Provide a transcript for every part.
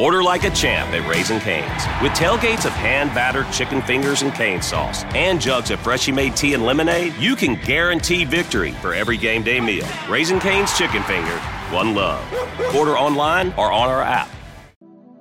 Order like a champ at Raising Cane's. With tailgates of hand battered chicken fingers and cane sauce and jugs of freshly made tea and lemonade, you can guarantee victory for every game day meal. Raising Cane's Chicken Finger, one love. Order online or on our app.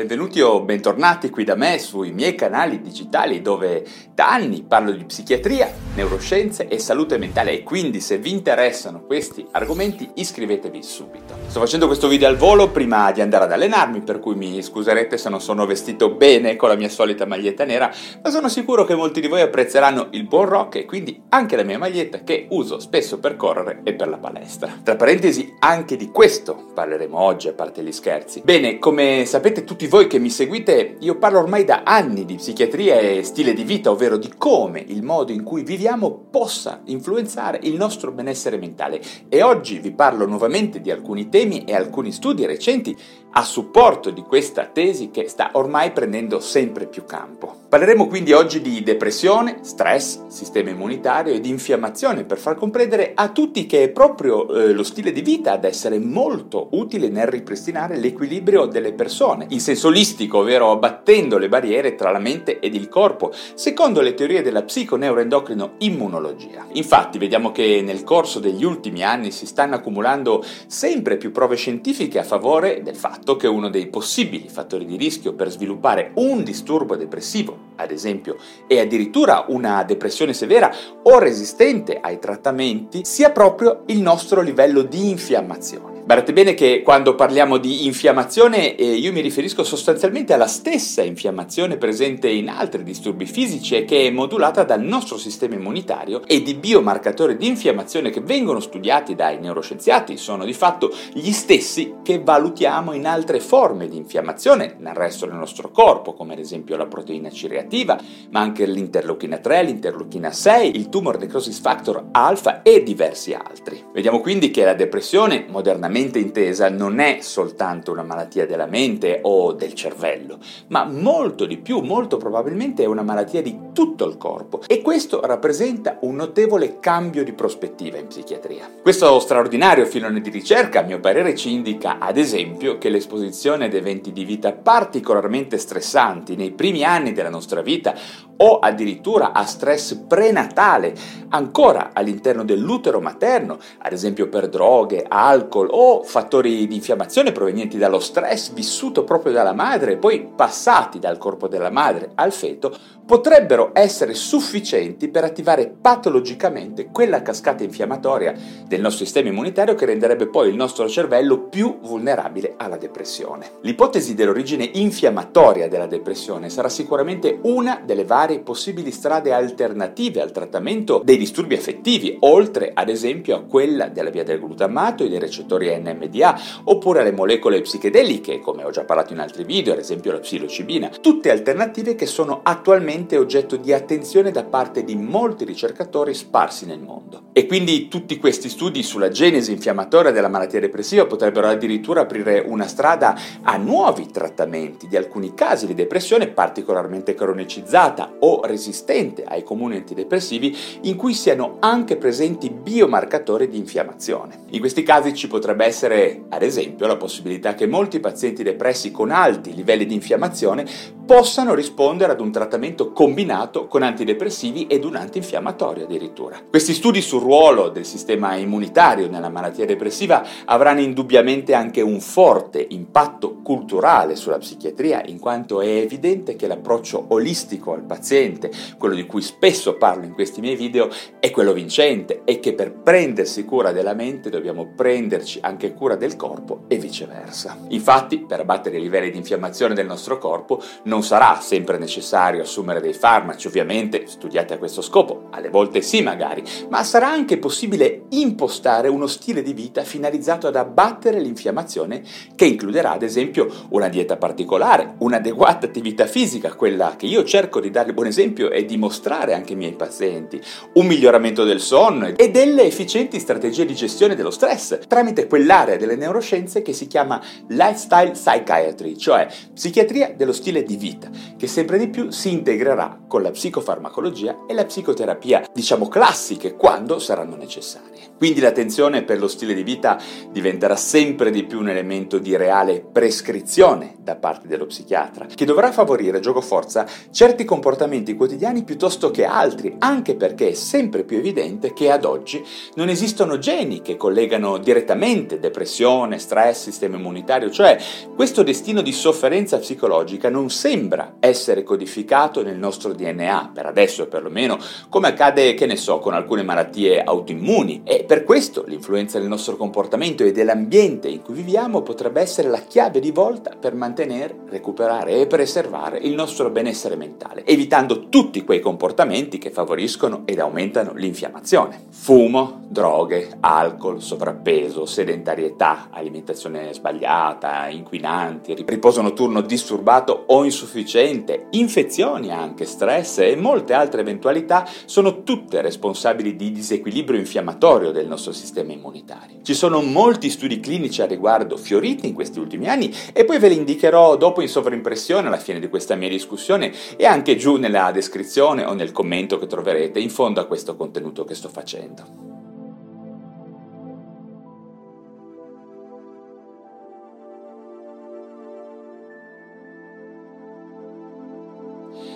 Benvenuti o bentornati qui da me sui miei canali digitali dove da anni parlo di psichiatria, neuroscienze e salute mentale e quindi se vi interessano questi argomenti iscrivetevi subito. Sto facendo questo video al volo prima di andare ad allenarmi per cui mi scuserete se non sono vestito bene con la mia solita maglietta nera ma sono sicuro che molti di voi apprezzeranno il buon rock e quindi anche la mia maglietta che uso spesso per correre e per la palestra. Tra parentesi anche di questo parleremo oggi a parte gli scherzi. Bene, come sapete tutti voi che mi seguite, io parlo ormai da anni di psichiatria e stile di vita, ovvero di come il modo in cui viviamo possa influenzare il nostro benessere mentale. E oggi vi parlo nuovamente di alcuni temi e alcuni studi recenti a supporto di questa tesi che sta ormai prendendo sempre più campo. Parleremo quindi oggi di depressione, stress, sistema immunitario e infiammazione per far comprendere a tutti che è proprio eh, lo stile di vita ad essere molto utile nel ripristinare l'equilibrio delle persone, in senso olistico, ovvero abbattendo le barriere tra la mente ed il corpo, secondo le teorie della psiconeuroendocrino immunologia. Infatti vediamo che nel corso degli ultimi anni si stanno accumulando sempre più prove scientifiche a favore del fatto fatto che uno dei possibili fattori di rischio per sviluppare un disturbo depressivo, ad esempio, e addirittura una depressione severa o resistente ai trattamenti, sia proprio il nostro livello di infiammazione. Guardate bene che quando parliamo di infiammazione eh, io mi riferisco sostanzialmente alla stessa infiammazione presente in altri disturbi fisici e che è modulata dal nostro sistema immunitario e di biomarcatori di infiammazione che vengono studiati dai neuroscienziati sono di fatto gli stessi che valutiamo in altre forme di infiammazione nel resto del nostro corpo, come ad esempio la proteina C reattiva, ma anche l'interleuchina 3, l'interleuchina 6, il tumor necrosis factor alfa e diversi altri. Vediamo quindi che la depressione modernamente propriamente intesa non è soltanto una malattia della mente o del cervello, ma molto di più, molto probabilmente è una malattia di tutto il corpo e questo rappresenta un notevole cambio di prospettiva in psichiatria. Questo straordinario filone di ricerca, a mio parere, ci indica ad esempio che l'esposizione ad eventi di vita particolarmente stressanti nei primi anni della nostra vita o addirittura a stress prenatale, ancora all'interno dell'utero materno, ad esempio per droghe, alcol o fattori di infiammazione provenienti dallo stress vissuto proprio dalla madre e poi passati dal corpo della madre al feto, potrebbero essere sufficienti per attivare patologicamente quella cascata infiammatoria del nostro sistema immunitario che renderebbe poi il nostro cervello più vulnerabile alla depressione. L'ipotesi dell'origine infiammatoria della depressione sarà sicuramente una delle varie possibili strade alternative al trattamento dei disturbi affettivi, oltre ad esempio a quella della via del glutammato e dei recettori NMDA, oppure alle molecole psichedeliche, come ho già parlato in altri video, ad esempio la psilocibina, tutte alternative che sono attualmente oggetto di attenzione da parte di molti ricercatori sparsi nel mondo. E quindi tutti questi studi sulla genesi infiammatoria della malattia depressiva potrebbero addirittura aprire una strada a nuovi trattamenti di alcuni casi di depressione particolarmente cronicizzata o resistente ai comuni antidepressivi in cui siano anche presenti biomarcatori di infiammazione. In questi casi ci potrebbe potrebbe essere, ad esempio, la possibilità che molti pazienti depressi con alti livelli di infiammazione possano rispondere ad un trattamento combinato con antidepressivi ed un antinfiammatorio addirittura. Questi studi sul ruolo del sistema immunitario nella malattia depressiva avranno indubbiamente anche un forte impatto culturale sulla psichiatria, in quanto è evidente che l'approccio olistico al paziente, quello di cui spesso parlo in questi miei video, è quello vincente e che per prendersi cura della mente dobbiamo prenderci anche cura del corpo e viceversa. Infatti, per abbattere i livelli di infiammazione del nostro corpo non sarà sempre necessario assumere dei farmaci, ovviamente studiati a questo scopo, alle volte sì magari, ma sarà anche possibile impostare uno stile di vita finalizzato ad abbattere l'infiammazione che includerà ad esempio una dieta particolare, un'adeguata attività fisica, quella che io cerco di dare il buon esempio e dimostrare anche ai miei pazienti, un miglioramento del sonno e delle efficienti strategie di gestione dello stress tramite quell'area delle neuroscienze che si chiama lifestyle psychiatry, cioè psichiatria dello stile di vita, che sempre di più si integrerà con la psicofarmacologia e la psicoterapia, diciamo classiche, quando saranno necessarie. Quindi l'attenzione per lo stile di vita diventerà sempre di più un elemento di reale prescrizione da parte dello psichiatra, che dovrà favorire gioco forza certi comportamenti quotidiani piuttosto che altri, anche perché è sempre più evidente che ad oggi non esistono geni che collegano direttamente depressione, stress, sistema immunitario, cioè questo destino di sofferenza psicologica non sembra essere codificato nel nostro DNA, per adesso perlomeno, come accade, che ne so, con alcune malattie autoimmuni e per questo l'influenza del nostro comportamento e dell'ambiente in cui viviamo potrebbe essere la chiave di volta per mantenere, recuperare e preservare il nostro benessere mentale, evitando tutti quei comportamenti che favoriscono ed aumentano l'infiammazione. Fumo, droghe, alcol, sovrappeso, sedentarietà, alimentazione sbagliata, inquinanti, riposo notturno disturbato o insufficiente, infezioni anche, stress e molte altre eventualità sono tutte responsabili di disequilibrio infiammatorio del nostro sistema immunitario. Ci sono molti studi clinici a riguardo fioriti in questi ultimi anni e poi ve li indicherò dopo in sovraimpressione alla fine di questa mia discussione e anche giù nella descrizione o nel commento che troverete in fondo a questo contenuto che sto facendo.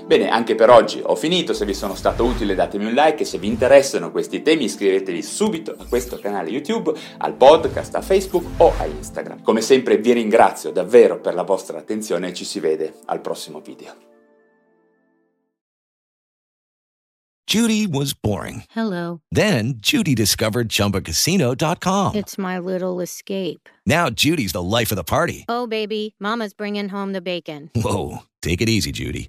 Bene, anche per oggi ho finito, se vi sono stato utile datemi un like e se vi interessano questi temi iscrivetevi subito a questo canale YouTube, al podcast, a Facebook o a Instagram. Come sempre vi ringrazio davvero per la vostra attenzione e ci si vede al prossimo video. Judy was boring. Hello. Then Judy discovered ChumbaCasino.com. It's my little escape. Now Judy's the life of the party. Oh, baby, Mama's bringing home the bacon. Whoa, take it easy, Judy.